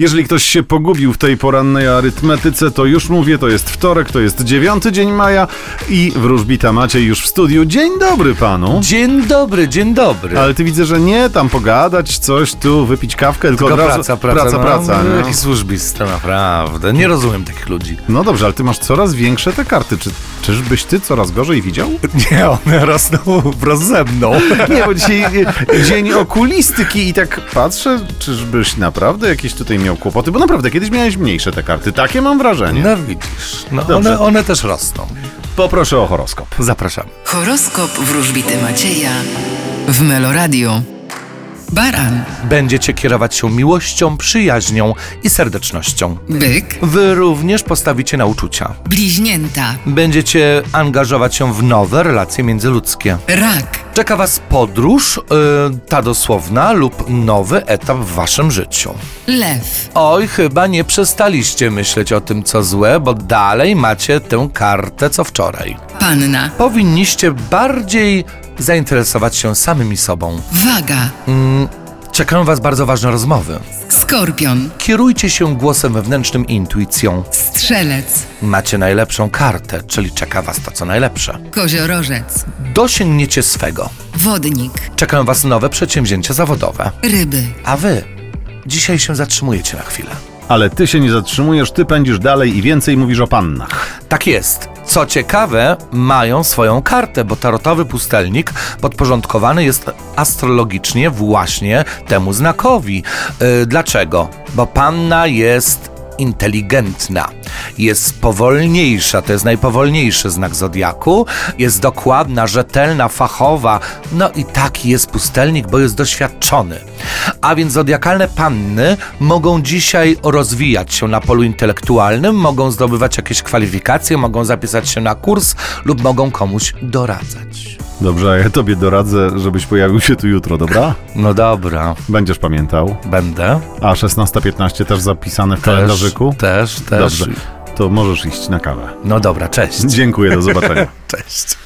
Jeżeli ktoś się pogubił w tej porannej arytmetyce, to już mówię, to jest wtorek, to jest dziewiąty dzień maja i wróżbita Maciej już w studiu. Dzień dobry panu. Dzień dobry, dzień dobry. Ale ty widzę, że nie tam pogadać, coś tu, wypić kawkę, tylko, Tylko razu praca, praca, praca. no, praca, no? Jaki służbista, naprawdę. Nie rozumiem takich ludzi. No dobrze, ale ty masz coraz większe te karty. Czy, czyżbyś ty coraz gorzej widział? Nie, one rosną wraz ze mną. Nie, bo dzisiaj e, dzień okulistyki i tak patrzę, czyżbyś naprawdę jakieś tutaj miał kłopoty, bo naprawdę kiedyś miałeś mniejsze te karty, takie mam wrażenie. No widzisz, no Dobrze. one, one też rosną. Poproszę o horoskop. Zapraszam. Horoskop wróżbity Macieja w Meloradio. Baran, Będziecie kierować się miłością, przyjaźnią i serdecznością. byk, Wy również postawicie na uczucia. bliźnięta, Będziecie angażować się w nowe relacje międzyludzkie. rak, Czeka Was podróż, yy, ta dosłowna, lub nowy etap w Waszym życiu. lew, Oj, chyba nie przestaliście myśleć o tym, co złe, bo dalej macie tę kartę co wczoraj. panna, Powinniście bardziej zainteresować się samymi sobą. waga, Czekają Was bardzo ważne rozmowy. skorpion, Kierujcie się głosem wewnętrznym i intuicją. strzelec, Macie najlepszą kartę, czyli czeka Was to co najlepsze. koziorożec, Dosięgniecie swego. wodnik, Czekają Was nowe przedsięwzięcia zawodowe. ryby, A Wy dzisiaj się zatrzymujecie na chwilę. Ale ty się nie zatrzymujesz, ty pędzisz dalej i więcej mówisz o pannach. Tak jest. Co ciekawe, mają swoją kartę, bo tarotowy pustelnik podporządkowany jest astrologicznie właśnie temu znakowi. Yy, dlaczego? Bo panna jest inteligentna, jest powolniejsza, to jest najpowolniejszy znak zodiaku, jest dokładna, rzetelna, fachowa, no i taki jest pustelnik, bo jest doświadczony. A więc zodiakalne panny mogą dzisiaj rozwijać się na polu intelektualnym, mogą zdobywać jakieś kwalifikacje, mogą zapisać się na kurs lub mogą komuś doradzać. Dobrze, a ja tobie doradzę, żebyś pojawił się tu jutro, dobra? No dobra, Będziesz pamiętał. będę. A 16.15 też zapisane w Też, kalendarzyku? też, też. Dobrze, to możesz iść na kawę. No dobra, cześć. Dziękuję, do zobaczenia. Cześć.